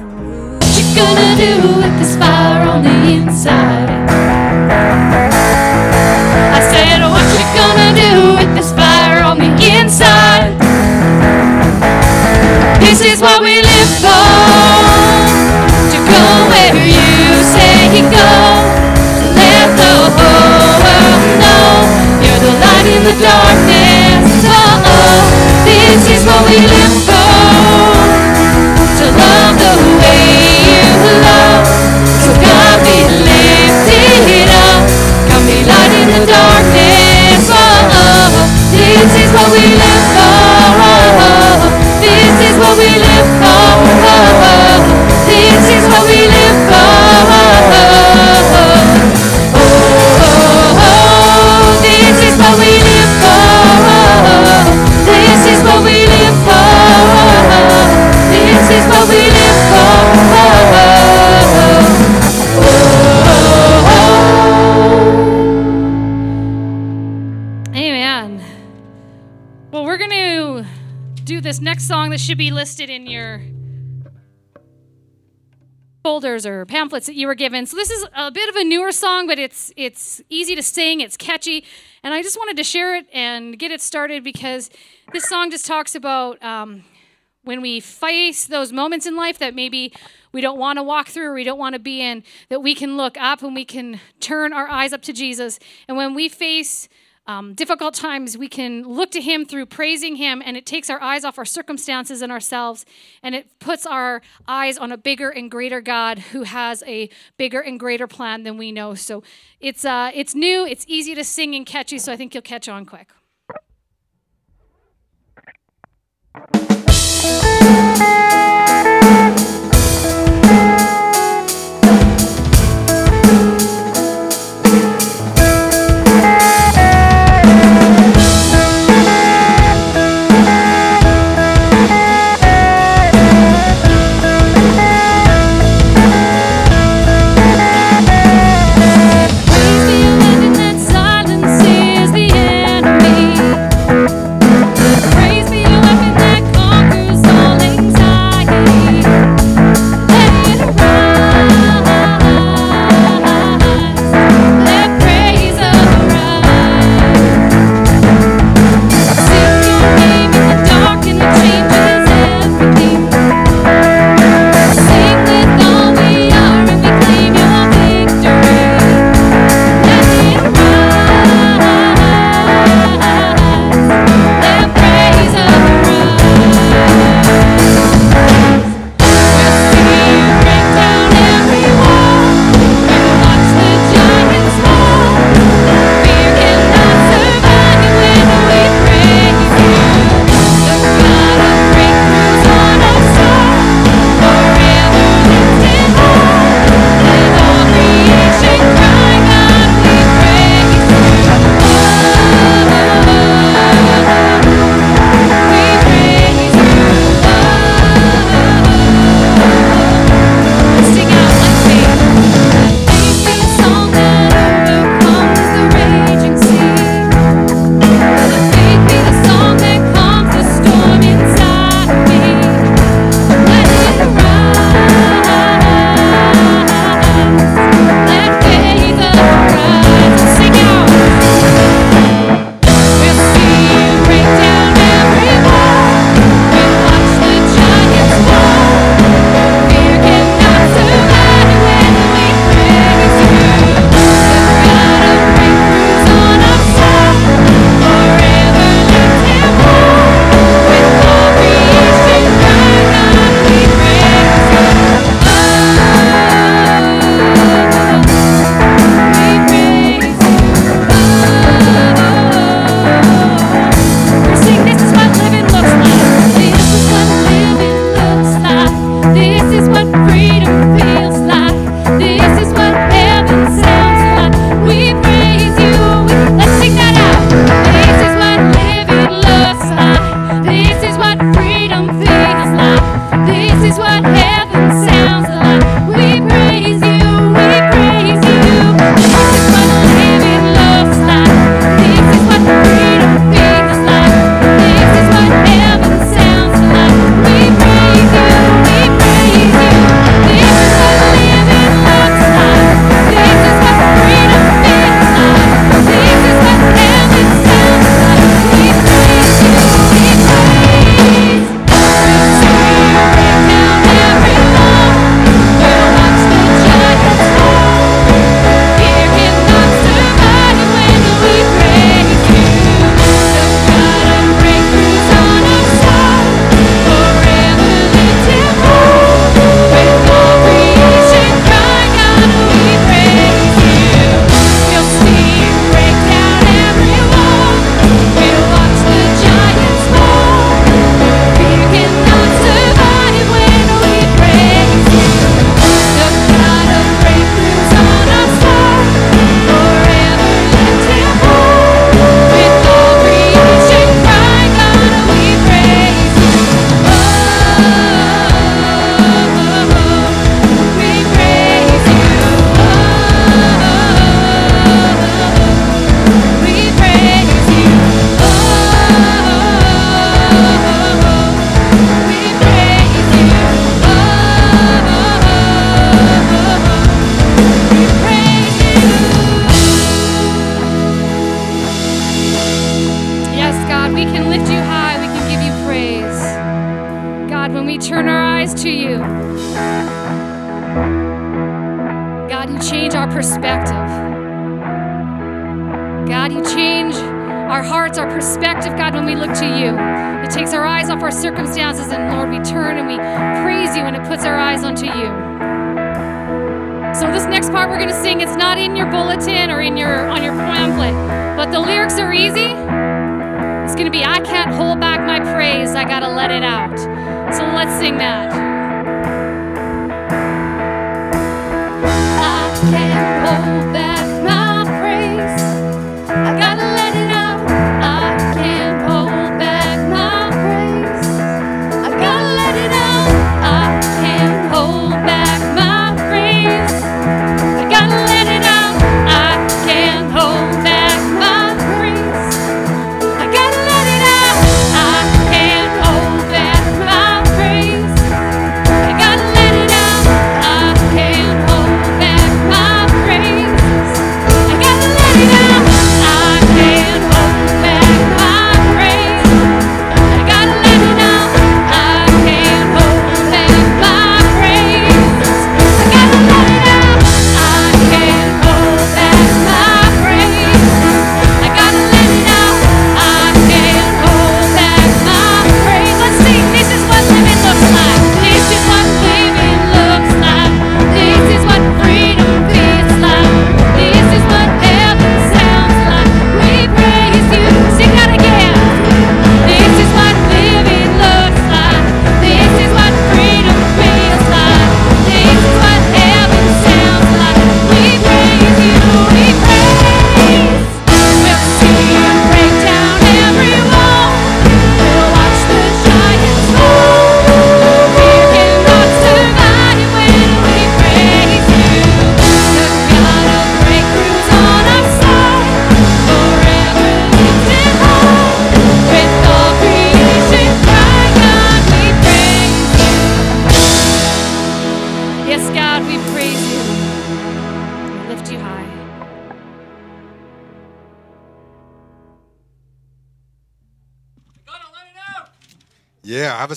What you gonna do with this fire on the inside? I said, what you gonna do with this fire on the inside? This is what we live for. To go where you say you go. To let the whole world know you're the light in the darkness. Oh, oh. this is what we live for. This should be listed in your folders or pamphlets that you were given. So this is a bit of a newer song, but it's it's easy to sing, it's catchy, and I just wanted to share it and get it started because this song just talks about um, when we face those moments in life that maybe we don't want to walk through or we don't want to be in, that we can look up and we can turn our eyes up to Jesus. And when we face um, difficult times, we can look to Him through praising Him, and it takes our eyes off our circumstances and ourselves, and it puts our eyes on a bigger and greater God who has a bigger and greater plan than we know. So it's uh, it's new, it's easy to sing and catchy, so I think you'll catch on quick.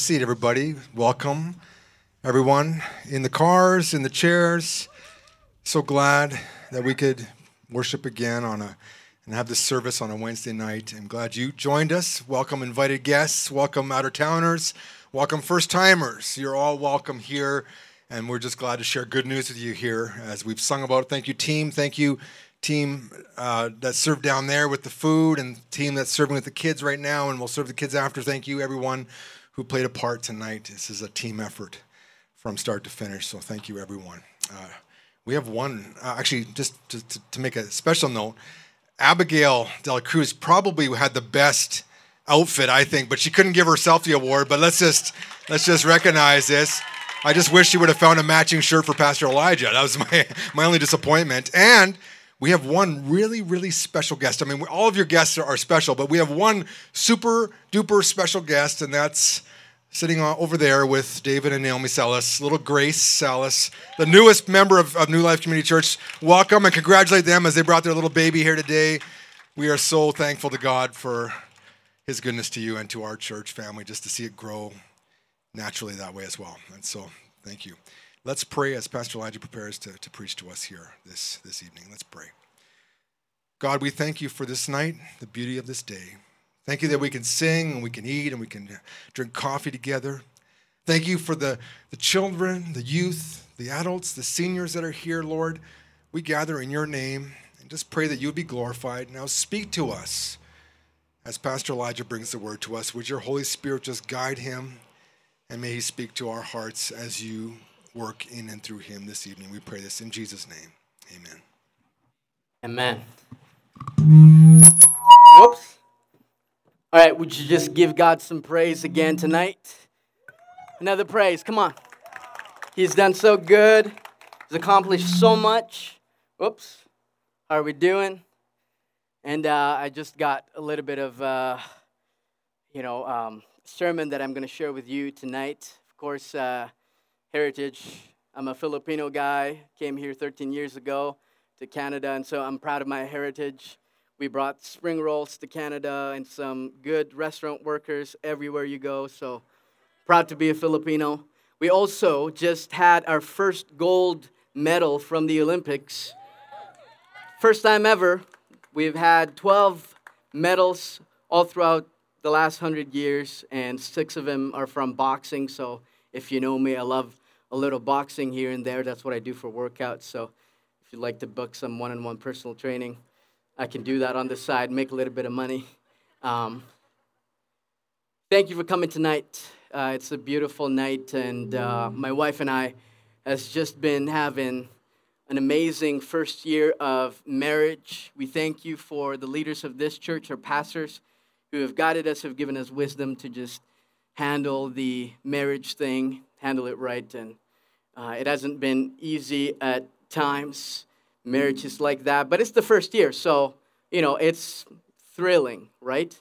Seat, everybody. Welcome, everyone in the cars, in the chairs. So glad that we could worship again on a and have this service on a Wednesday night. I'm glad you joined us. Welcome, invited guests. Welcome, out of towners. Welcome, first timers. You're all welcome here, and we're just glad to share good news with you here as we've sung about. Thank you, team. Thank you, team uh, that served down there with the food, and team that's serving with the kids right now, and we'll serve the kids after. Thank you, everyone who played a part tonight. This is a team effort from start to finish. So thank you, everyone. Uh, we have one, uh, actually, just to, to, to, make a special note, Abigail Dela Cruz probably had the best outfit, I think, but she couldn't give herself the award. But let's just let's just recognize this. I just wish she would have found a matching shirt for Pastor Elijah. That was my my only disappointment. And we have one really, really special guest. I mean, all of your guests are, special, but we have one super duper special guest, and that's sitting over there with David and Naomi Salas, little Grace Salas, the newest member of, of New Life Community Church. Welcome and congratulate them as they brought their little baby here today. We are so thankful to God for his goodness to you and to our church family, just to see it grow naturally that way as well. And so, thank you. Let's pray as Pastor Elijah prepares to, to preach to us here this, this evening. Let's pray. God, we thank you for this night, the beauty of this day. Thank you that we can sing and we can eat and we can drink coffee together. Thank you for the, the children, the youth, the adults, the seniors that are here, Lord. We gather in your name and just pray that you would be glorified. Now speak to us as Pastor Elijah brings the word to us. Would your Holy Spirit just guide him and may he speak to our hearts as you work in and through him this evening. We pray this in Jesus' name. Amen. Amen. Whoops. All right, would you just give God some praise again tonight? Another praise. Come on. He's done so good. He's accomplished so much. Whoops. How are we doing? And uh, I just got a little bit of, uh, you know, um, sermon that I'm going to share with you tonight. Of course, uh, heritage. I'm a Filipino guy, came here 13 years ago to Canada, and so I'm proud of my heritage. We brought spring rolls to Canada and some good restaurant workers everywhere you go, so proud to be a Filipino. We also just had our first gold medal from the Olympics. First time ever. We've had 12 medals all throughout the last 100 years, and six of them are from boxing. So if you know me, I love a little boxing here and there. That's what I do for workouts. So if you'd like to book some one on one personal training, I can do that on the side, make a little bit of money. Um, thank you for coming tonight. Uh, it's a beautiful night, and uh, my wife and I has just been having an amazing first year of marriage. We thank you for the leaders of this church, our pastors, who have guided us, have given us wisdom to just handle the marriage thing, handle it right, and uh, it hasn't been easy at times. Marriage is like that, but it's the first year, so you know it's thrilling, right?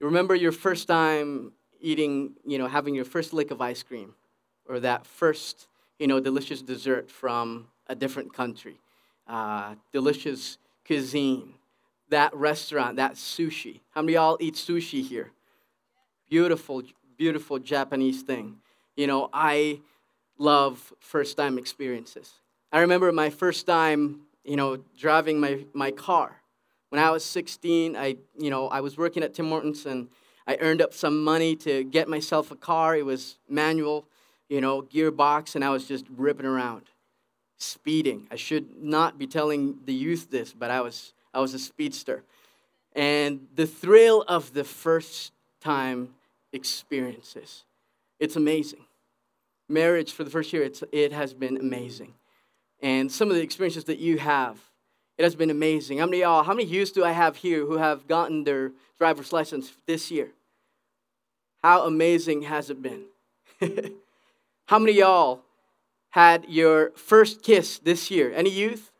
You remember your first time eating, you know, having your first lick of ice cream, or that first, you know, delicious dessert from a different country, uh, delicious cuisine, that restaurant, that sushi. How many y'all eat sushi here? Beautiful, beautiful Japanese thing. You know, I love first time experiences. I remember my first time, you know, driving my, my car. When I was 16, I, you know, I was working at Tim Hortons and I earned up some money to get myself a car. It was manual, you know, gearbox, and I was just ripping around, speeding. I should not be telling the youth this, but I was, I was a speedster. And the thrill of the first time experiences, it's amazing. Marriage for the first year, it's, it has been amazing and some of the experiences that you have. It has been amazing. How many y'all, how many youths do I have here who have gotten their driver's license this year? How amazing has it been? how many y'all had your first kiss this year? Any youth?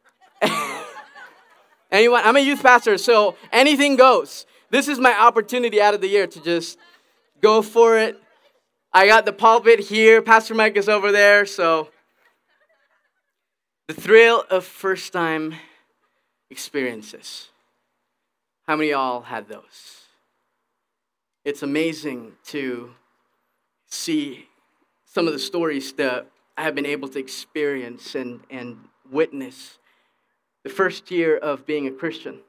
Anyone? I'm a youth pastor, so anything goes. This is my opportunity out of the year to just go for it. I got the pulpit here. Pastor Mike is over there, so the thrill of first time experiences. How many y'all had those? It's amazing to see some of the stories that I have been able to experience and, and witness. The first year of being a Christian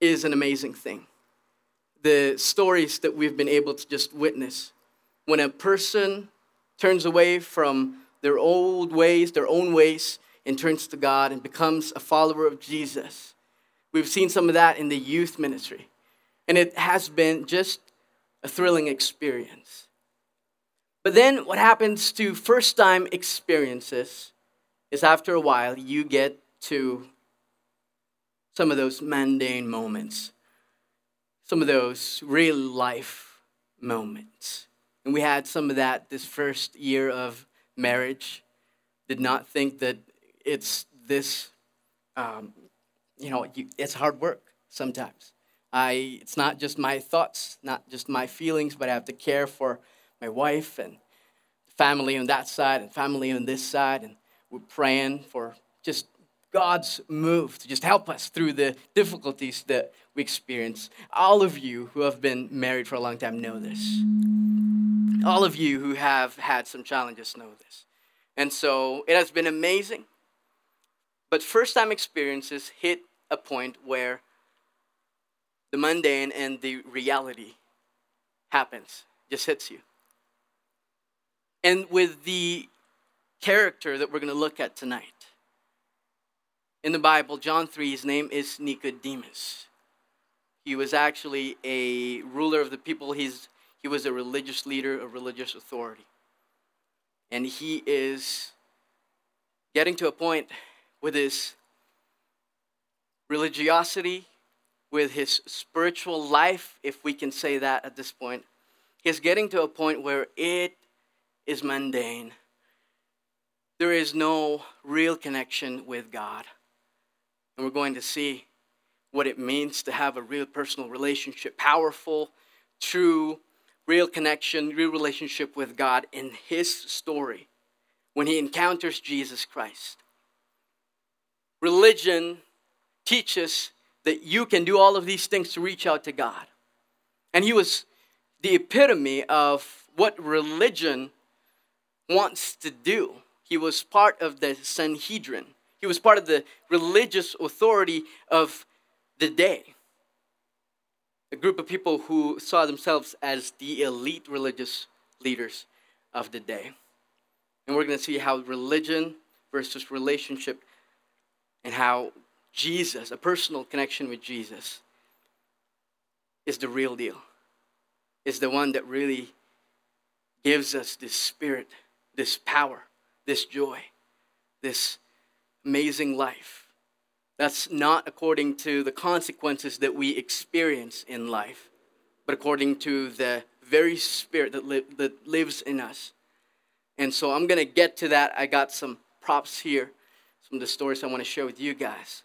is an amazing thing. The stories that we've been able to just witness when a person turns away from their old ways, their own ways, and turns to God and becomes a follower of Jesus. We've seen some of that in the youth ministry, and it has been just a thrilling experience. But then what happens to first time experiences is after a while, you get to some of those mundane moments, some of those real life moments. And we had some of that this first year of marriage. Did not think that it's this, um, you know, you, it's hard work sometimes. I, it's not just my thoughts, not just my feelings, but I have to care for my wife and family on that side and family on this side. And we're praying for just God's move to just help us through the difficulties that we experience. All of you who have been married for a long time know this. All of you who have had some challenges know this. And so it has been amazing. But first time experiences hit a point where the mundane and the reality happens, just hits you. And with the character that we're going to look at tonight, in the Bible, John 3, his name is Nicodemus. He was actually a ruler of the people. He's, he was a religious leader, a religious authority. And he is getting to a point with his religiosity, with his spiritual life, if we can say that at this point. He's getting to a point where it is mundane. There is no real connection with God. And we're going to see what it means to have a real personal relationship, powerful, true, real connection, real relationship with God in his story when he encounters Jesus Christ. Religion teaches that you can do all of these things to reach out to God. And he was the epitome of what religion wants to do. He was part of the Sanhedrin, he was part of the religious authority of the day. A group of people who saw themselves as the elite religious leaders of the day. And we're going to see how religion versus relationship and how Jesus, a personal connection with Jesus, is the real deal. Is the one that really gives us this spirit, this power, this joy, this amazing life. That's not according to the consequences that we experience in life, but according to the very spirit that, li- that lives in us. And so I'm going to get to that. I got some props here, some of the stories I want to share with you guys.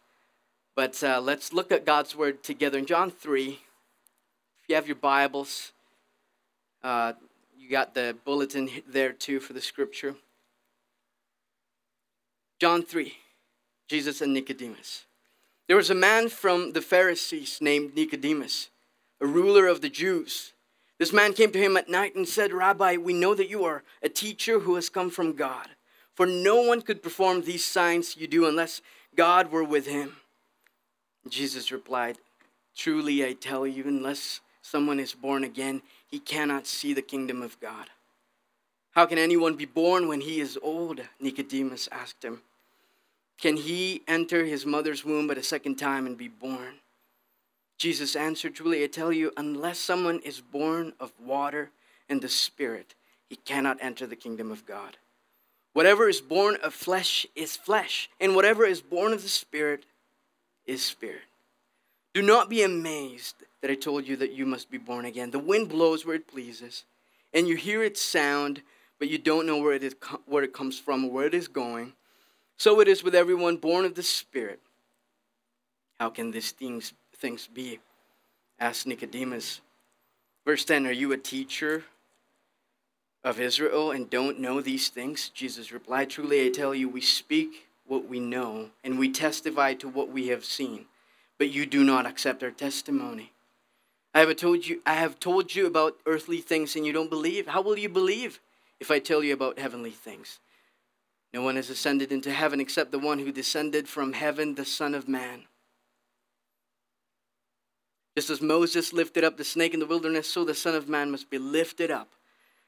But uh, let's look at God's word together. In John 3, if you have your Bibles, uh, you got the bulletin there too for the scripture. John 3. Jesus and Nicodemus. There was a man from the Pharisees named Nicodemus, a ruler of the Jews. This man came to him at night and said, Rabbi, we know that you are a teacher who has come from God, for no one could perform these signs you do unless God were with him. Jesus replied, Truly I tell you, unless someone is born again, he cannot see the kingdom of God. How can anyone be born when he is old? Nicodemus asked him. Can he enter his mother's womb at a second time and be born? Jesus answered, Truly, I tell you, unless someone is born of water and the Spirit, he cannot enter the kingdom of God. Whatever is born of flesh is flesh, and whatever is born of the Spirit is spirit. Do not be amazed that I told you that you must be born again. The wind blows where it pleases, and you hear its sound, but you don't know where it, is, where it comes from or where it is going. So it is with everyone born of the Spirit. How can these things, things be? asked Nicodemus. Verse 10 Are you a teacher of Israel and don't know these things? Jesus replied, Truly I tell you, we speak what we know, and we testify to what we have seen, but you do not accept our testimony. I have told you I have told you about earthly things and you don't believe. How will you believe if I tell you about heavenly things? No one has ascended into heaven except the one who descended from heaven, the Son of Man. Just as Moses lifted up the snake in the wilderness, so the Son of Man must be lifted up,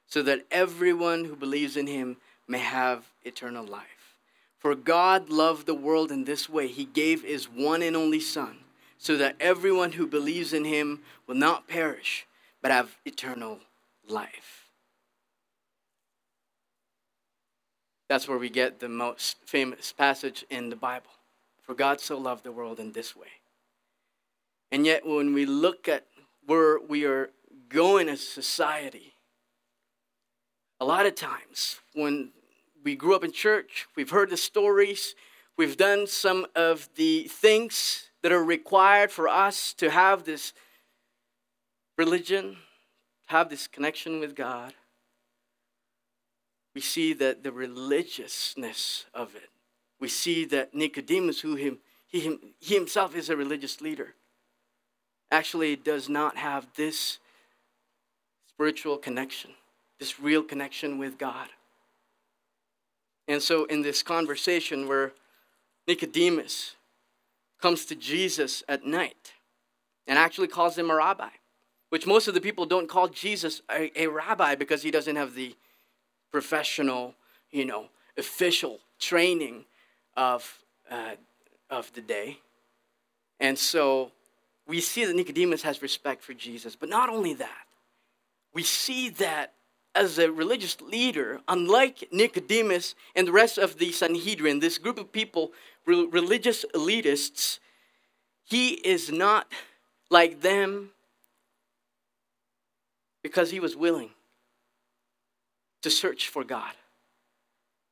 so that everyone who believes in him may have eternal life. For God loved the world in this way He gave His one and only Son, so that everyone who believes in Him will not perish, but have eternal life. That's where we get the most famous passage in the Bible. For God so loved the world in this way. And yet, when we look at where we are going as a society, a lot of times when we grew up in church, we've heard the stories, we've done some of the things that are required for us to have this religion, have this connection with God we see that the religiousness of it. We see that Nicodemus, who him, he, he himself is a religious leader, actually does not have this spiritual connection, this real connection with God. And so, in this conversation where Nicodemus comes to Jesus at night and actually calls him a rabbi, which most of the people don't call Jesus a, a rabbi because he doesn't have the professional, you know, official training of, uh, of the day. And so we see that Nicodemus has respect for Jesus. But not only that, we see that as a religious leader, unlike Nicodemus and the rest of the Sanhedrin, this group of people, religious elitists, he is not like them because he was willing to search for God.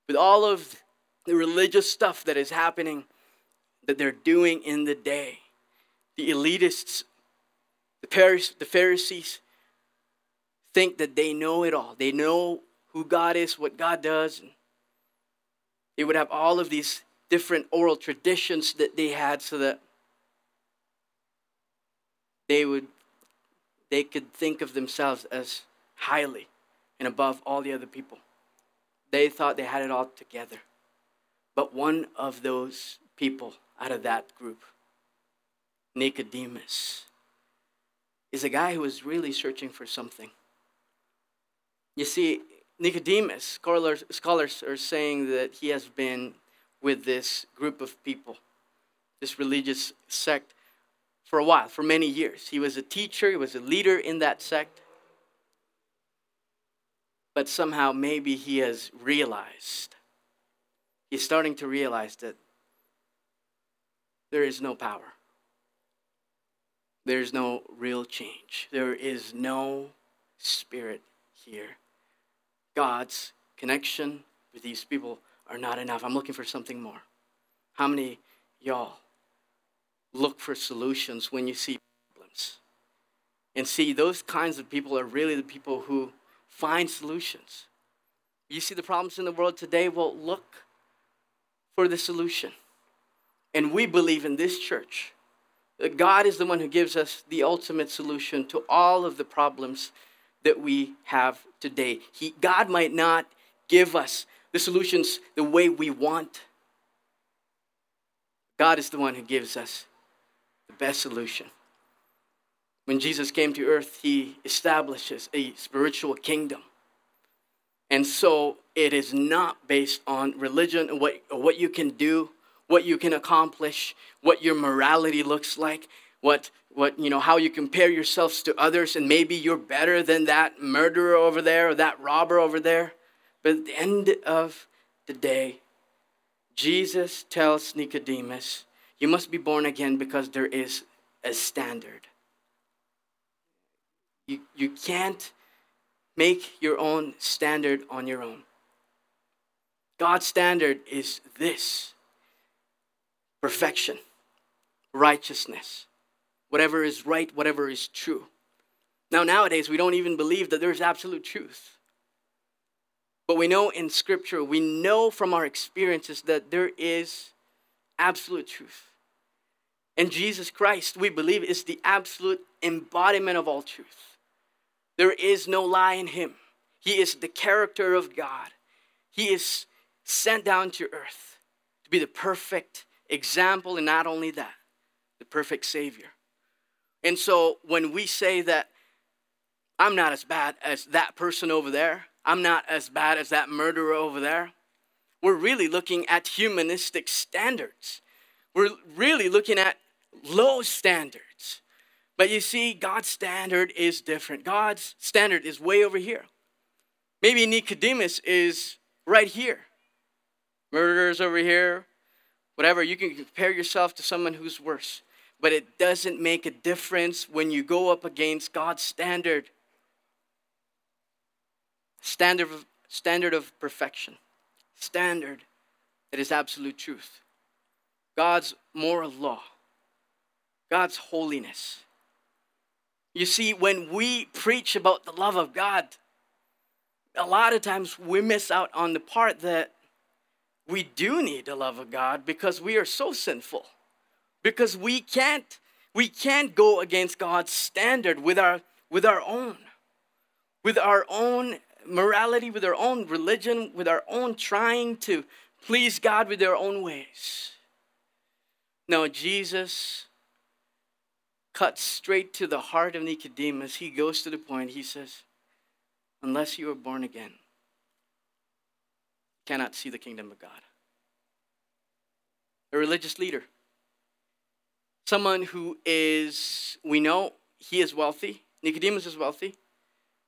With all of the religious stuff that is happening, that they're doing in the day, the elitists, the Pharisees, think that they know it all. They know who God is, what God does. They would have all of these different oral traditions that they had so that they would they could think of themselves as highly and above all the other people. They thought they had it all together. But one of those people out of that group, Nicodemus, is a guy who was really searching for something. You see, Nicodemus, scholars, scholars are saying that he has been with this group of people, this religious sect, for a while, for many years. He was a teacher, he was a leader in that sect. But somehow, maybe he has realized, he's starting to realize that there is no power. There's no real change. There is no spirit here. God's connection with these people are not enough. I'm looking for something more. How many y'all look for solutions when you see problems? And see, those kinds of people are really the people who find solutions. You see the problems in the world today? Well, look for the solution. And we believe in this church that God is the one who gives us the ultimate solution to all of the problems that we have today. He, God might not give us the solutions the way we want. God is the one who gives us the best solution. When Jesus came to earth, he establishes a spiritual kingdom. And so it is not based on religion what, what you can do, what you can accomplish, what your morality looks like, what, what, you know, how you compare yourselves to others, and maybe you're better than that murderer over there or that robber over there. But at the end of the day, Jesus tells Nicodemus, You must be born again because there is a standard. You, you can't make your own standard on your own. God's standard is this perfection, righteousness, whatever is right, whatever is true. Now, nowadays, we don't even believe that there's absolute truth. But we know in Scripture, we know from our experiences that there is absolute truth. And Jesus Christ, we believe, is the absolute embodiment of all truth. There is no lie in him. He is the character of God. He is sent down to earth to be the perfect example, and not only that, the perfect Savior. And so when we say that I'm not as bad as that person over there, I'm not as bad as that murderer over there, we're really looking at humanistic standards. We're really looking at low standards. But you see, God's standard is different. God's standard is way over here. Maybe Nicodemus is right here. Murderers over here, whatever. You can compare yourself to someone who's worse. But it doesn't make a difference when you go up against God's standard. Standard of, standard of perfection. Standard that is absolute truth. God's moral law. God's holiness. You see, when we preach about the love of God, a lot of times we miss out on the part that we do need the love of God because we are so sinful. Because we can't we can't go against God's standard with our with our own with our own morality, with our own religion, with our own trying to please God with our own ways. No, Jesus cuts straight to the heart of Nicodemus. He goes to the point, he says, Unless you are born again, cannot see the kingdom of God. A religious leader, someone who is, we know he is wealthy. Nicodemus is wealthy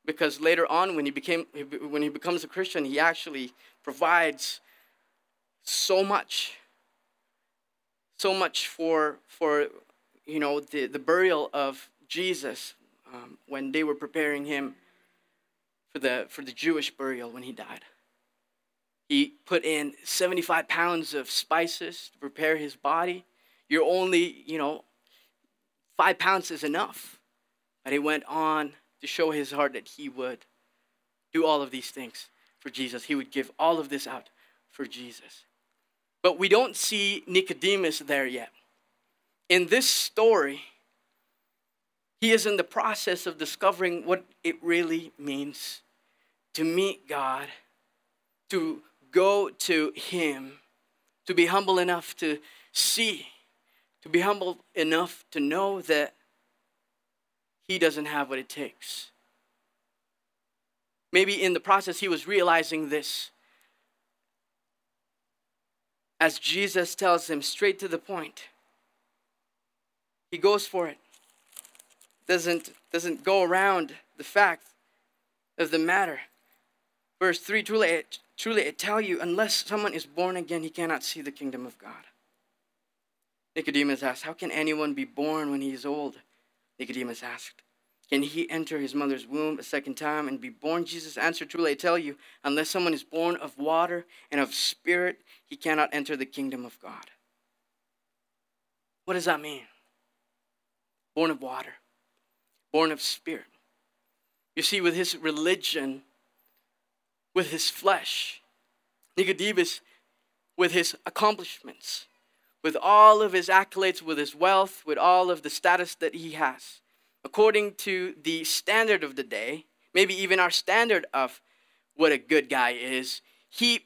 because later on, when he became, when he becomes a Christian, he actually provides so much, so much for for you know, the, the burial of Jesus um, when they were preparing him for the, for the Jewish burial when he died. He put in 75 pounds of spices to prepare his body. You're only, you know, five pounds is enough. But he went on to show his heart that he would do all of these things for Jesus. He would give all of this out for Jesus. But we don't see Nicodemus there yet in this story, he is in the process of discovering what it really means to meet God to go to Him, to be humble enough to see, to be humble enough to know that He doesn't have what it takes. Maybe in the process, he was realizing this. As Jesus tells him straight to the point, he goes for it. Doesn't, doesn't go around the fact of the matter. Verse 3 truly, truly I tell you, unless someone is born again, he cannot see the kingdom of God. Nicodemus asked, How can anyone be born when he is old? Nicodemus asked. Can he enter his mother's womb a second time and be born? Jesus answered, Truly I tell you, unless someone is born of water and of spirit, he cannot enter the kingdom of God. What does that mean? Born of water, born of spirit. You see, with his religion, with his flesh, Nicodemus, with his accomplishments, with all of his accolades, with his wealth, with all of the status that he has according to the standard of the day, maybe even our standard of what a good guy is, he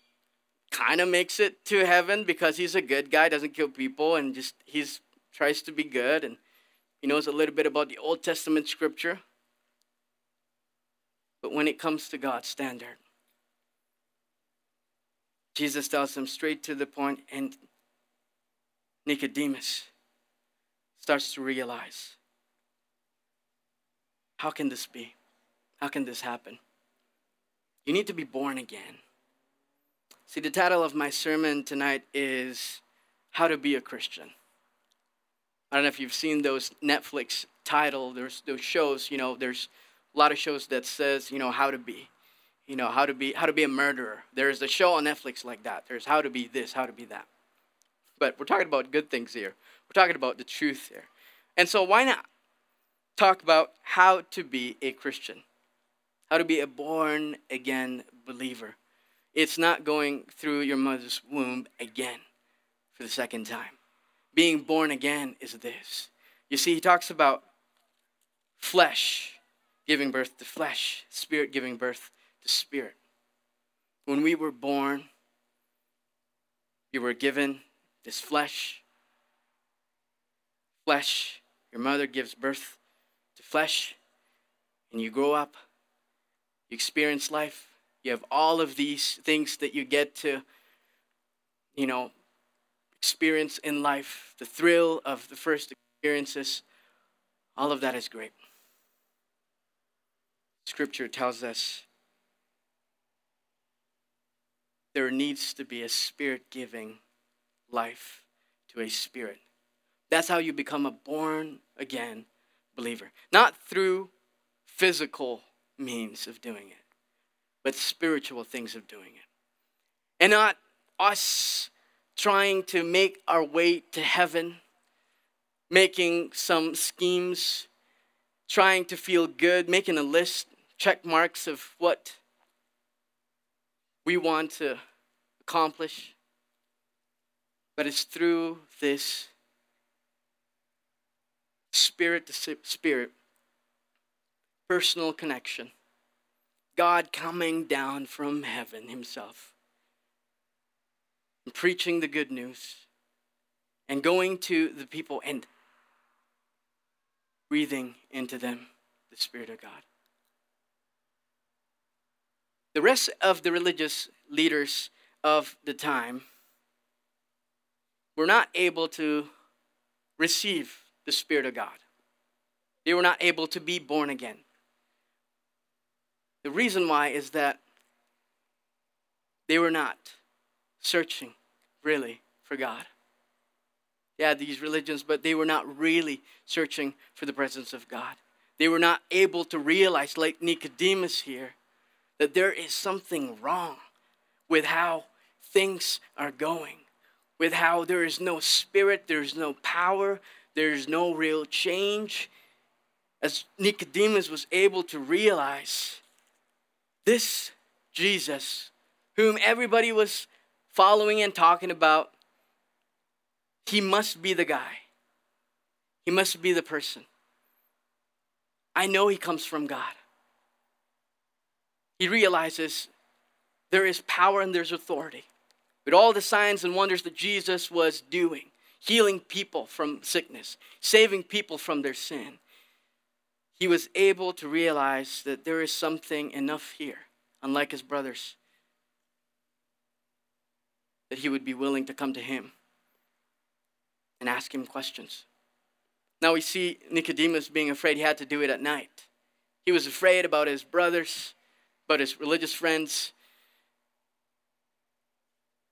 kind of makes it to heaven because he's a good guy, doesn't kill people, and just he's tries to be good, and he knows a little bit about the Old Testament scripture. But when it comes to God's standard, Jesus tells him straight to the point, and Nicodemus starts to realize how can this be? How can this happen? You need to be born again. See, the title of my sermon tonight is How to Be a Christian. I don't know if you've seen those Netflix title, there's those shows, you know, there's a lot of shows that says, you know, how to be. You know, how to be how to be a murderer. There's a show on Netflix like that. There's how to be this, how to be that. But we're talking about good things here. We're talking about the truth here. And so why not talk about how to be a Christian, how to be a born again believer. It's not going through your mother's womb again for the second time. Being born again is this. You see, he talks about flesh giving birth to flesh, spirit giving birth to spirit. When we were born, you were given this flesh. Flesh, your mother gives birth to flesh, and you grow up, you experience life, you have all of these things that you get to, you know, experience in life, the thrill of the first experiences, all of that is great. Scripture tells us there needs to be a spirit giving life to a spirit. That's how you become a born again believer. Not through physical means of doing it, but spiritual things of doing it. And not us trying to make our way to heaven, making some schemes, trying to feel good, making a list, check marks of what we want to accomplish. But it's through this spirit to spirit, personal connection. God coming down from heaven himself and preaching the good news and going to the people and breathing into them the Spirit of God. The rest of the religious leaders of the time were not able to receive the Spirit of God. They were not able to be born again. The reason why is that they were not searching really for God. Had these religions, but they were not really searching for the presence of God. They were not able to realize, like Nicodemus here, that there is something wrong with how things are going, with how there is no spirit, there is no power, there's no real change. As Nicodemus was able to realize, this Jesus, whom everybody was following and talking about, he must be the guy. He must be the person. I know he comes from God. He realizes there is power and there's authority. With all the signs and wonders that Jesus was doing, healing people from sickness, saving people from their sin, he was able to realize that there is something enough here, unlike his brothers, that he would be willing to come to him and ask him questions. Now we see Nicodemus being afraid he had to do it at night. He was afraid about his brothers, about his religious friends,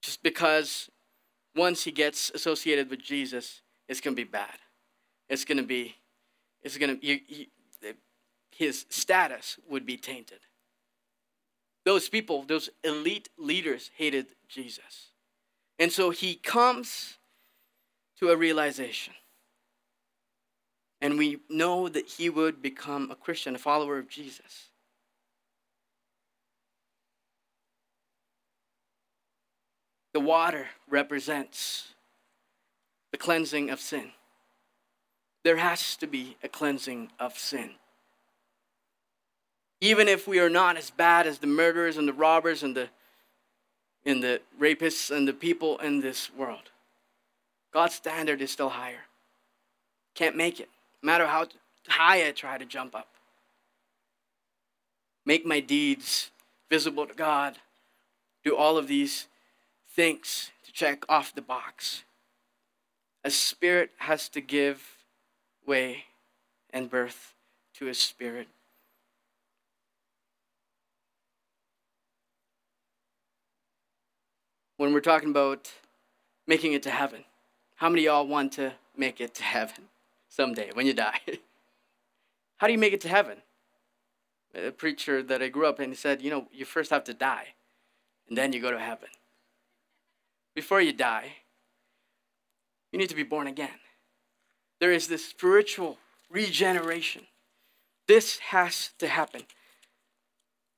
just because once he gets associated with Jesus, it's going to be bad. It's going to be, it's going to, his status would be tainted. Those people, those elite leaders hated Jesus. And so he comes to a realization. And we know that he would become a Christian, a follower of Jesus. The water represents the cleansing of sin. There has to be a cleansing of sin. Even if we are not as bad as the murderers and the robbers and the, and the rapists and the people in this world, God's standard is still higher. Can't make it, no matter how high I try to jump up. Make my deeds visible to God. Do all of these things to check off the box. A spirit has to give way and birth to a spirit. When we're talking about making it to heaven, how many y'all want to make it to heaven someday when you die? how do you make it to heaven? A preacher that I grew up in said, you know, you first have to die, and then you go to heaven before you die, you need to be born again. There is this spiritual regeneration. This has to happen.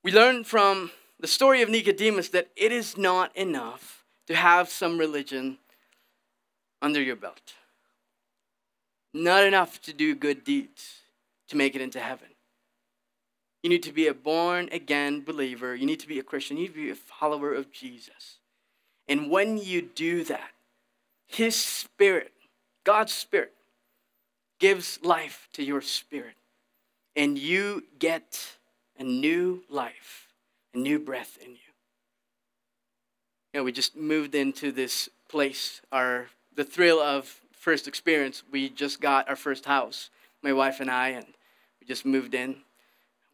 We learn from the story of Nicodemus that it is not enough to have some religion under your belt. Not enough to do good deeds to make it into heaven. You need to be a born again believer. You need to be a Christian. You need to be a follower of Jesus. And when you do that, His Spirit, God's Spirit, gives life to your spirit. And you get a new life, a new breath in you. You know, we just moved into this place, our the thrill of first experience. We just got our first house, my wife and I, and we just moved in.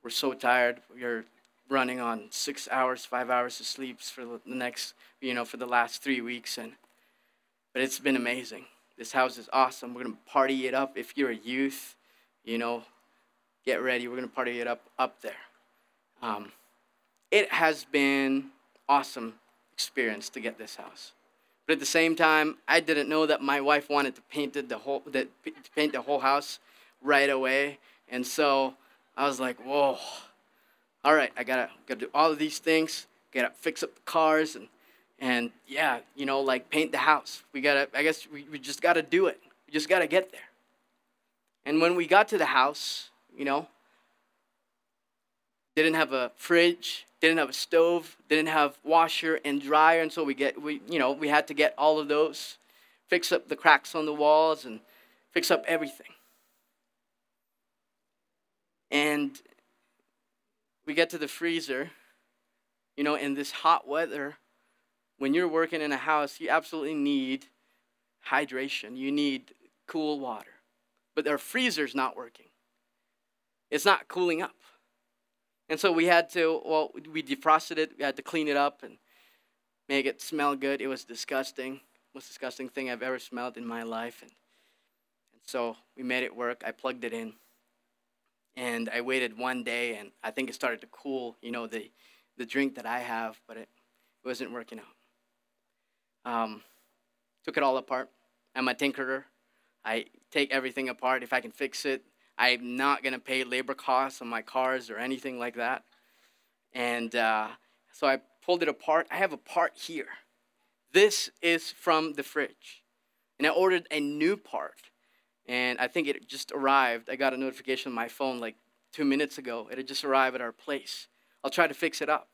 We're so tired. We're running on six hours, five hours of sleep for the next you know, for the last three weeks. And but it's been amazing. This house is awesome. We're gonna party it up. If you're a youth, you know, get ready. We're gonna party it up up there. Um, it has been awesome experience to get this house. But at the same time, I didn't know that my wife wanted to paint the whole that paint the whole house right away, and so I was like, "Whoa, all right, I gotta gotta do all of these things. Gotta fix up the cars and and yeah, you know, like paint the house. We gotta, I guess we, we just gotta do it. We just gotta get there. And when we got to the house, you know, didn't have a fridge, didn't have a stove, didn't have washer and dryer, and so we get we you know we had to get all of those, fix up the cracks on the walls and fix up everything. And we get to the freezer, you know, in this hot weather, when you're working in a house, you absolutely need hydration. You need cool water. But our freezer's not working. It's not cooling up. And so we had to, well, we defrosted it. We had to clean it up and make it smell good. It was disgusting. Most disgusting thing I've ever smelled in my life. And, and so we made it work. I plugged it in. And I waited one day, and I think it started to cool, you know, the, the drink that I have, but it, it wasn't working out. Um, took it all apart. I'm a tinkerer. I take everything apart if I can fix it. I'm not gonna pay labor costs on my cars or anything like that. And uh, so I pulled it apart. I have a part here. This is from the fridge, and I ordered a new part. And I think it just arrived. I got a notification on my phone like two minutes ago. It had just arrived at our place. I'll try to fix it up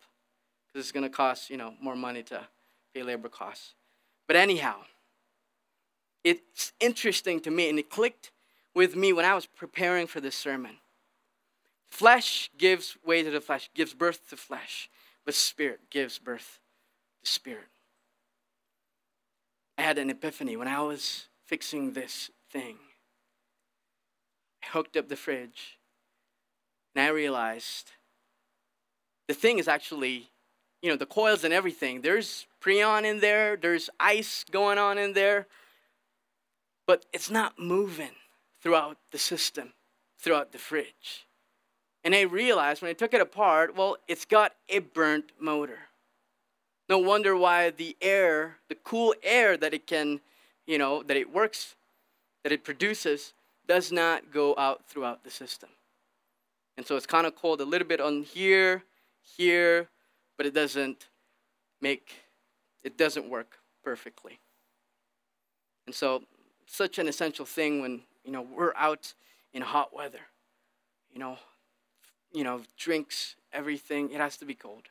because it's going to cost, you know, more money to pay labor costs. But anyhow, it's interesting to me, and it clicked with me when I was preparing for this sermon. Flesh gives way to the flesh, gives birth to flesh, but spirit gives birth to spirit. I had an epiphany when I was fixing this thing. I hooked up the fridge, and I realized the thing is actually, you know, the coils and everything. There's Freon in there, there's ice going on in there, but it's not moving throughout the system, throughout the fridge. And I realized when I took it apart, well, it's got a burnt motor. No wonder why the air, the cool air that it can, you know, that it works, that it produces, does not go out throughout the system. And so it's kind of cold a little bit on here, here, but it doesn't make, it doesn't work perfectly. And so, such an essential thing when, you know, we're out in hot weather. You know, you know, drinks, everything, it has to be cold.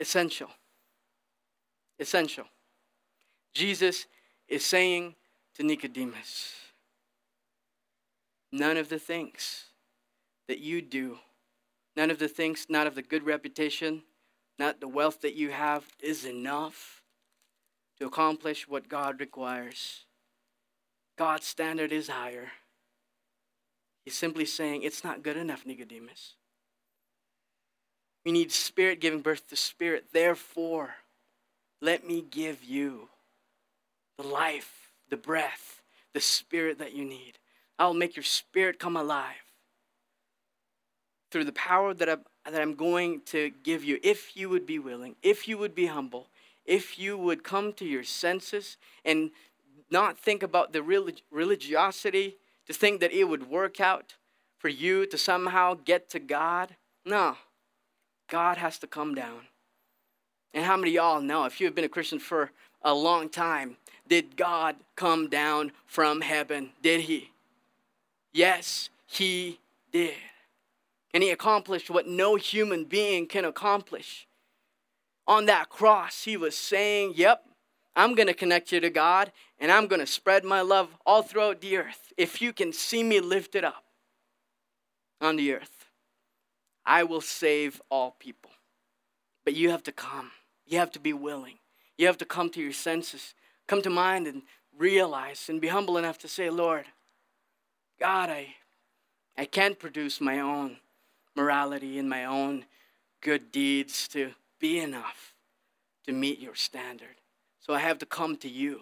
Essential. Essential. Jesus is saying to Nicodemus, none of the things that you do, none of the things, not of the good reputation, not the wealth that you have, is enough to accomplish what God requires. God's standard is higher. He's simply saying, It's not good enough, Nicodemus. We need spirit giving birth to spirit. Therefore, let me give you the life, the breath, the spirit that you need. I'll make your spirit come alive through the power that I'm, that I'm going to give you if you would be willing, if you would be humble, if you would come to your senses and not think about the relig- religiosity to think that it would work out for you to somehow get to God. No, God has to come down. And how many y'all know, if you've been a Christian for a long time, did God come down from heaven? Did He? Yes, He did. And He accomplished what no human being can accomplish. On that cross, He was saying, Yep, I'm going to connect you to God and I'm going to spread my love all throughout the earth. If you can see me lifted up on the earth, I will save all people. But you have to come. You have to be willing. You have to come to your senses, come to mind and realize and be humble enough to say, Lord, God, I, I can't produce my own morality and my own good deeds to be enough to meet your standard. So I have to come to you.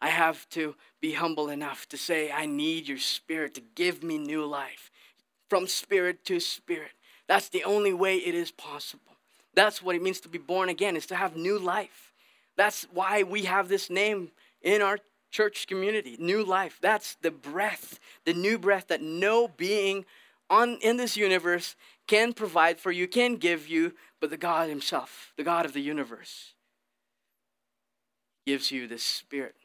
I have to be humble enough to say, I need your spirit to give me new life from spirit to spirit. That's the only way it is possible. That's what it means to be born again, is to have new life. That's why we have this name in our church community, new life. That's the breath, the new breath that no being on in this universe can provide for you, can give you, but the God himself, the God of the universe gives you this spirit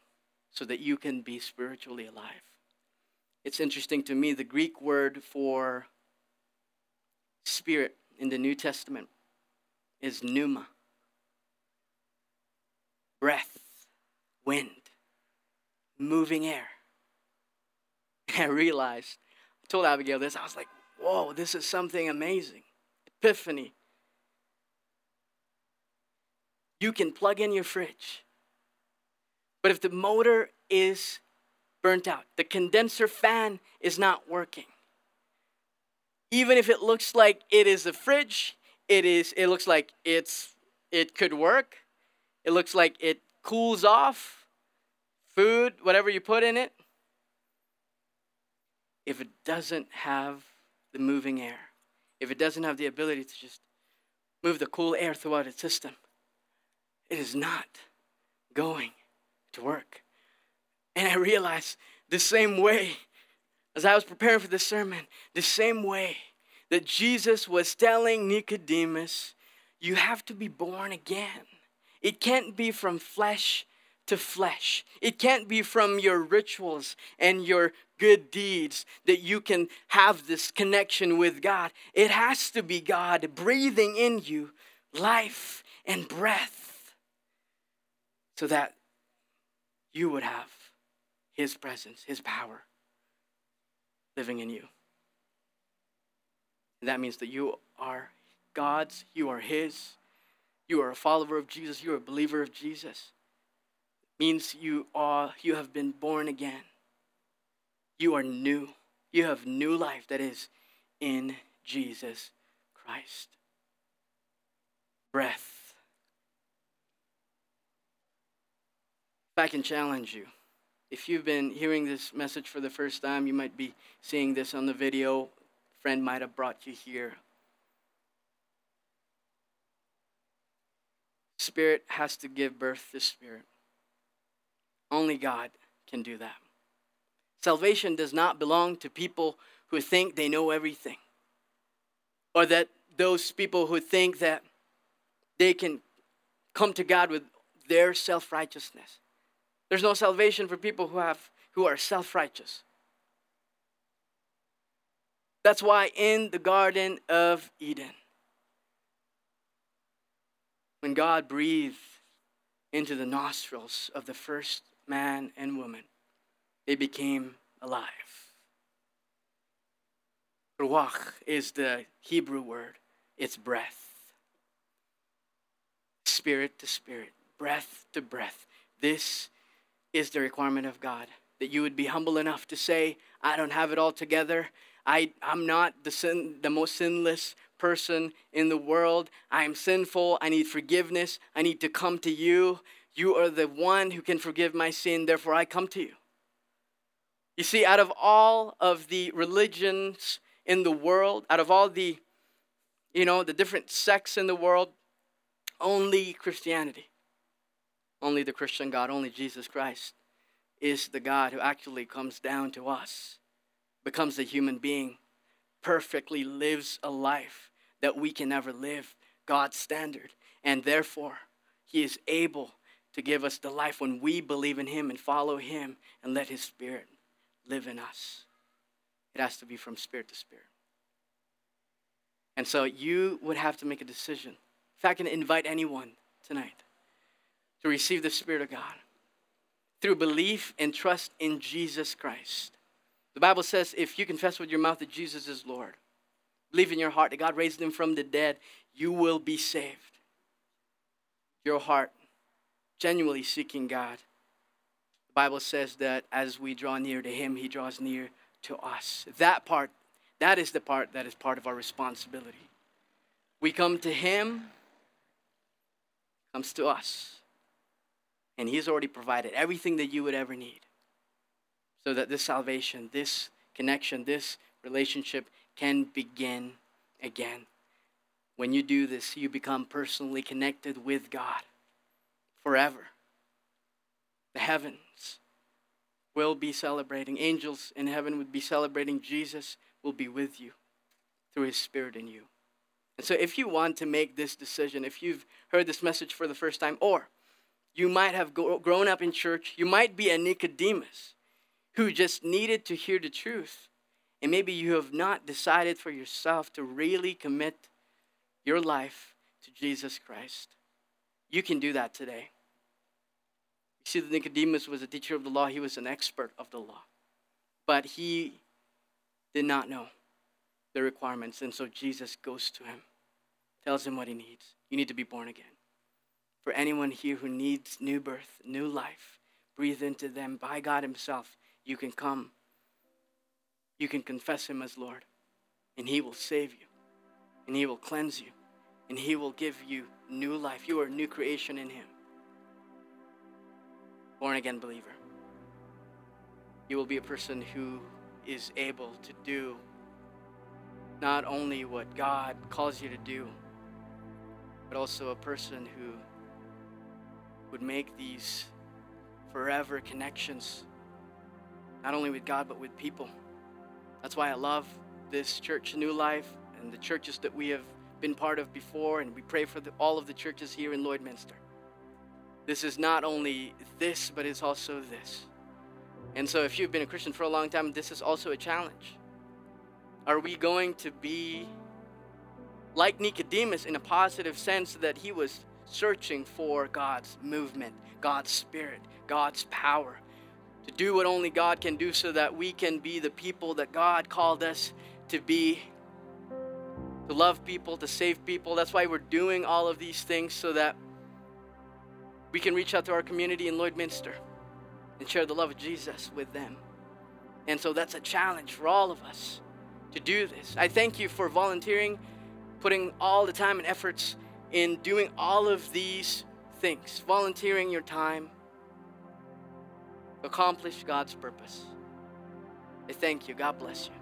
so that you can be spiritually alive. It's interesting to me, the Greek word for spirit in the New Testament is pneuma breath, wind, moving air. And I realized, I told Abigail this, I was like, whoa, this is something amazing. Epiphany. You can plug in your fridge but if the motor is burnt out, the condenser fan is not working, even if it looks like it is a fridge, it is it looks like it's it could work. It looks like it cools off food, whatever you put in it. If it doesn't have the moving air, if it doesn't have the ability to just move the cool air throughout its system, it is not going to work. And I realized the same way as I was preparing for this sermon, the same way that Jesus was telling Nicodemus, you have to be born again. It can't be from flesh to flesh. It can't be from your rituals and your good deeds that you can have this connection with God. It has to be God breathing in you life and breath so that you would have His presence, His power living in you. And that means that you are God's, you are His, you are a follower of Jesus, you are a believer of Jesus. It means you are you have been born again. You are new. You have new life that is in Jesus Christ. Breath. I can challenge you, if you've been hearing this message for the first time, you might be seeing this on the video. A friend might have brought you here. Spirit has to give birth to spirit. Only God can do that. Salvation does not belong to people who think they know everything, or that those people who think that they can come to God with their self righteousness. There's no salvation for people who, have, who are self righteous. That's why in the Garden of Eden, when God breathed into the nostrils of the first man and woman, they became alive. Ruach is the Hebrew word, it's breath. Spirit to spirit, breath to breath. This is the requirement of God that you would be humble enough to say, I don't have it all together. I, I'm not the, sin, the most sinless person in the world. I am sinful. I need forgiveness. I need to come to you. You are the one who can forgive my sin. Therefore, I come to you. You see, out of all of the religions in the world, out of all the, you know, the different sects in the world, only Christianity, only the Christian God, only Jesus Christ is the God who actually comes down to us, becomes a human being, perfectly lives a life that we can never live, God's standard. And therefore, He is able to give us the life when we believe in Him and follow Him and let His Spirit live in us. It has to be from spirit to spirit. And so you would have to make a decision. If I can invite anyone tonight to receive the Spirit of God through belief and trust in Jesus Christ. The Bible says if you confess with your mouth that Jesus is Lord, believe in your heart that God raised him from the dead, you will be saved. Your heart genuinely seeking God. The Bible says that as we draw near to him, he draws near to us. That part, that is the part that is part of our responsibility. We come to him, comes to us. And he's already provided everything that you would ever need. So that this salvation, this connection, this relationship can begin again. When you do this, you become personally connected with God forever. The heavens will be celebrating, angels in heaven would be celebrating. Jesus will be with you through his spirit in you. And so, if you want to make this decision, if you've heard this message for the first time, or you might have grown up in church, you might be a Nicodemus who just needed to hear the truth, and maybe you have not decided for yourself to really commit your life to Jesus Christ. You can do that today. You see, the Nicodemus was a teacher of the law, he was an expert of the law, but he did not know the requirements. And so Jesus goes to him, tells him what he needs. You need to be born again. For anyone here who needs new birth, new life, breathe into them by God Himself, you can come. You can confess Him as Lord, and He will save you, and He will cleanse you, and He will give you new life. You are a new creation in Him. Born again believer. You will be a person who is able to do not only what God calls you to do, but also a person who would make these forever connections, not only with God, but with people. That's why I love this church, New Life, and the churches that we have been part of before, and we pray for the, all of the churches here in Lloydminster. This is not only this, but it's also this. And so, if you've been a Christian for a long time, this is also a challenge. Are we going to be like Nicodemus in a positive sense that he was searching for God's movement, God's spirit, God's power to do what only God can do so that we can be the people that God called us to be to love people, to save people. That's why we're doing all of these things so that we can reach out to our community in Lloydminster and share the love of Jesus with them. And so that's a challenge for all of us to do this. I thank you for volunteering, putting all the time and efforts in doing all of these things, volunteering your time accomplish God's purpose. I thank you. God bless you.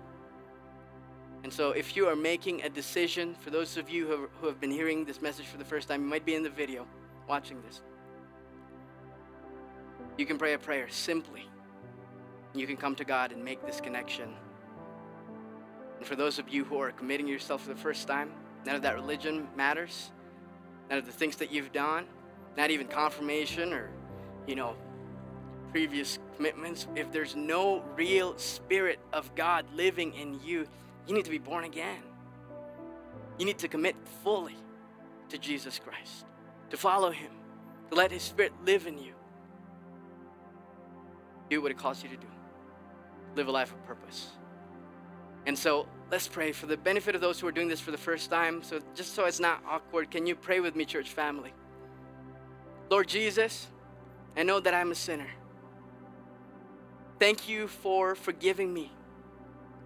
And so, if you are making a decision, for those of you who have, who have been hearing this message for the first time, you might be in the video watching this. You can pray a prayer simply. You can come to God and make this connection. And for those of you who are committing yourself for the first time, none of that religion matters. Of the things that you've done, not even confirmation or, you know, previous commitments. If there's no real Spirit of God living in you, you need to be born again. You need to commit fully to Jesus Christ, to follow Him, to let His Spirit live in you. Do what it calls you to do, live a life of purpose. And so let's pray for the benefit of those who are doing this for the first time. So, just so it's not awkward, can you pray with me, church family? Lord Jesus, I know that I'm a sinner. Thank you for forgiving me.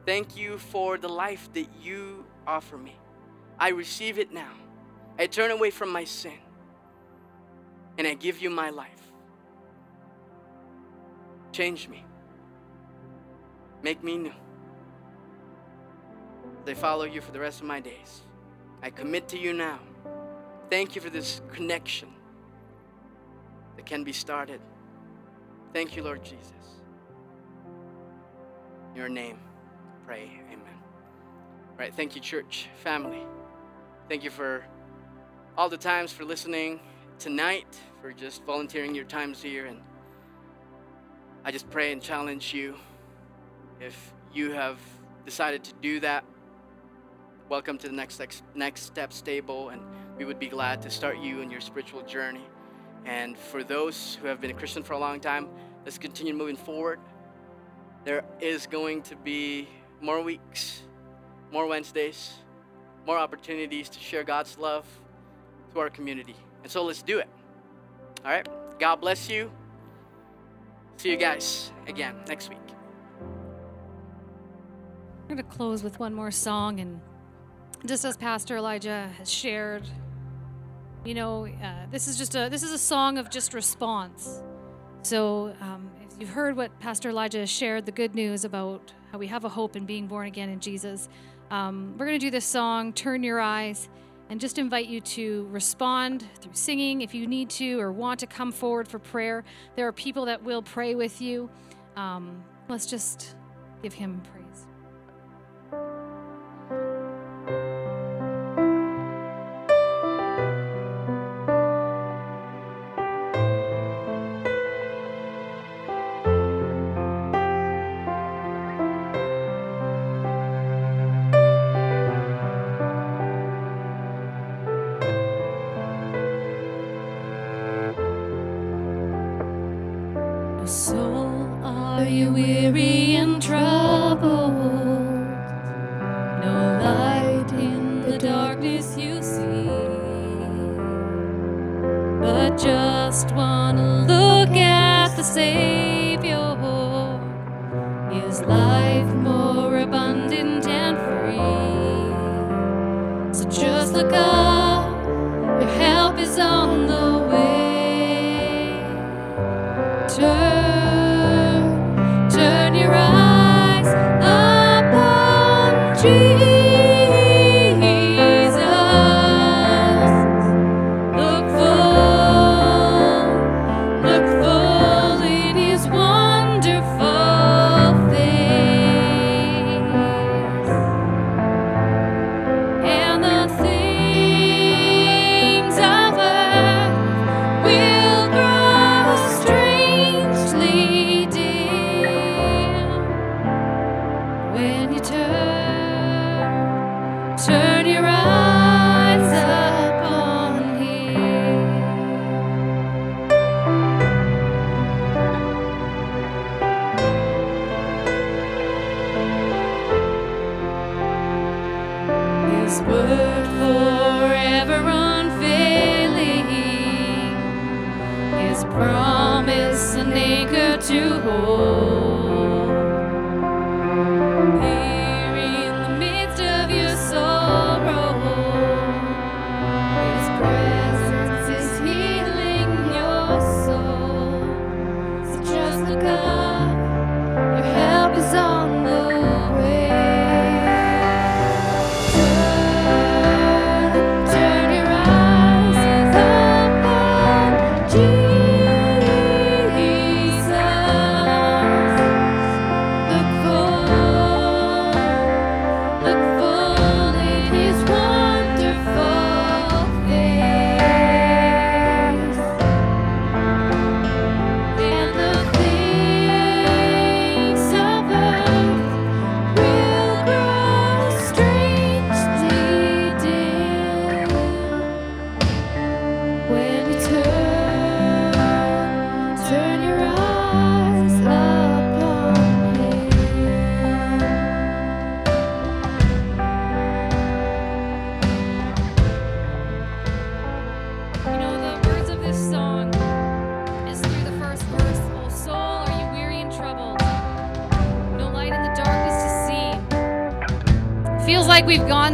Thank you for the life that you offer me. I receive it now. I turn away from my sin and I give you my life. Change me. Make me new. I follow you for the rest of my days, I commit to you now. Thank you for this connection that can be started. Thank you, Lord Jesus. In your name pray. Amen. All right. Thank you, church family. Thank you for all the times for listening tonight, for just volunteering your times here. And I just pray and challenge you if you have decided to do that. Welcome to the next next steps table, and we would be glad to start you in your spiritual journey. And for those who have been a Christian for a long time, let's continue moving forward. There is going to be more weeks, more Wednesdays, more opportunities to share God's love to our community. And so let's do it. All right? God bless you. See you guys again next week. We're going to close with one more song. And just as Pastor Elijah has shared, you know, uh, this is just a this is a song of just response. So um, if you've heard what Pastor Elijah has shared, the good news about how we have a hope in being born again in Jesus. Um, we're going to do this song, Turn Your Eyes, and just invite you to respond through singing if you need to or want to come forward for prayer. There are people that will pray with you. Um, let's just give him praise. 君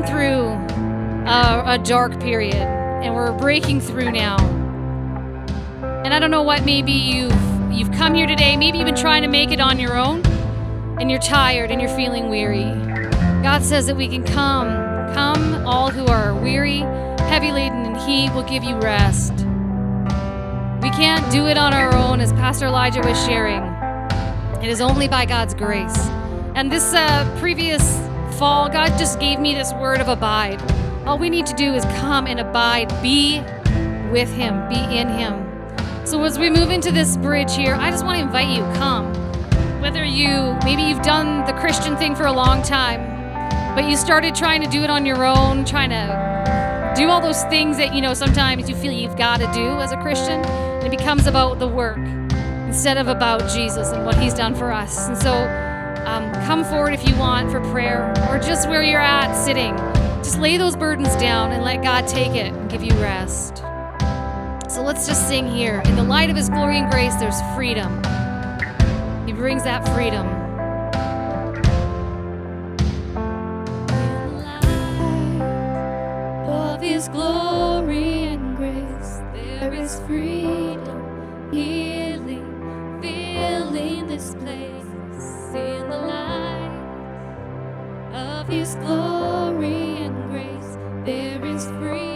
through a, a dark period and we're breaking through now. And I don't know what maybe you've you've come here today, maybe you've been trying to make it on your own and you're tired and you're feeling weary. God says that we can come, come all who are weary, heavy laden, and He will give you rest. We can't do it on our own, as Pastor Elijah was sharing. It is only by God's grace. And this uh, previous fall, God just gave me this word of abide. All we need to do is come and abide, be with Him, be in Him. So as we move into this bridge here, I just want to invite you, come. Whether you, maybe you've done the Christian thing for a long time, but you started trying to do it on your own, trying to do all those things that you know sometimes you feel you've got to do as a Christian, it becomes about the work instead of about Jesus and what He's done for us. And so, come forward if you want for prayer, or just where you're at sitting. Just lay those burdens down and let God take it and give you rest. So let's just sing here. In the light of His glory and grace, there's freedom. He brings that freedom. His glory and grace, there is freedom, healing, filling this place. In the light of His glory and grace, there is freedom,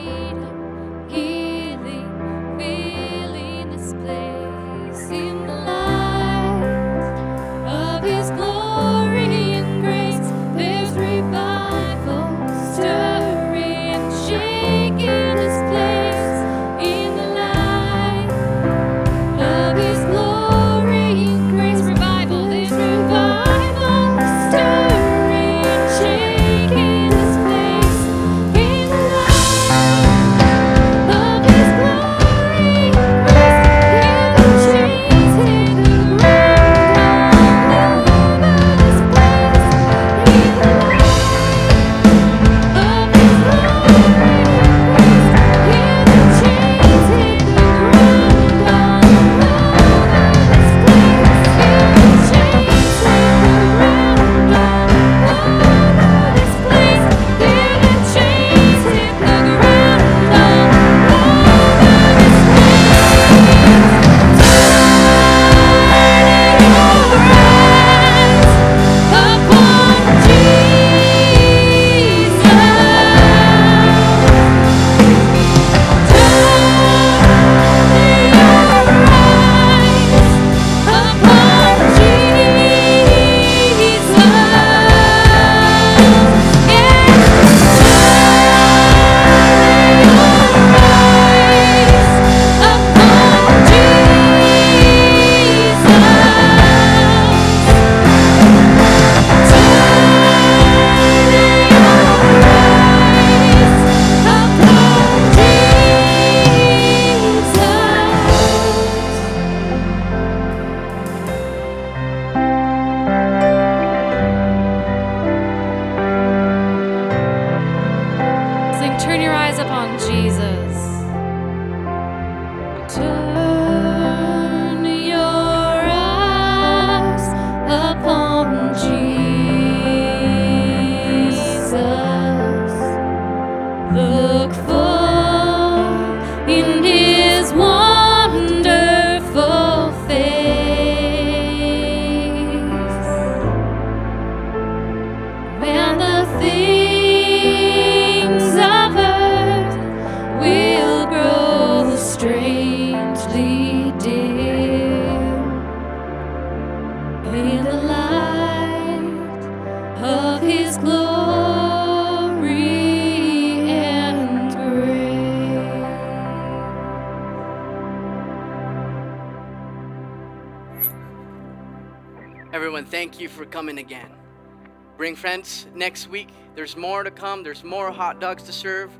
next week. There's more to come. There's more hot dogs to serve.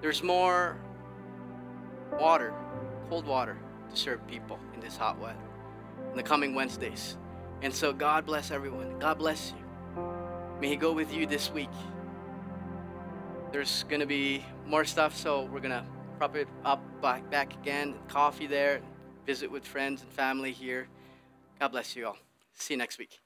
There's more water, cold water to serve people in this hot weather in the coming Wednesdays. And so, God bless everyone. God bless you. May He go with you this week. There's going to be more stuff, so we're going to prop it up back, back again. Coffee there, visit with friends and family here. God bless you all. See you next week.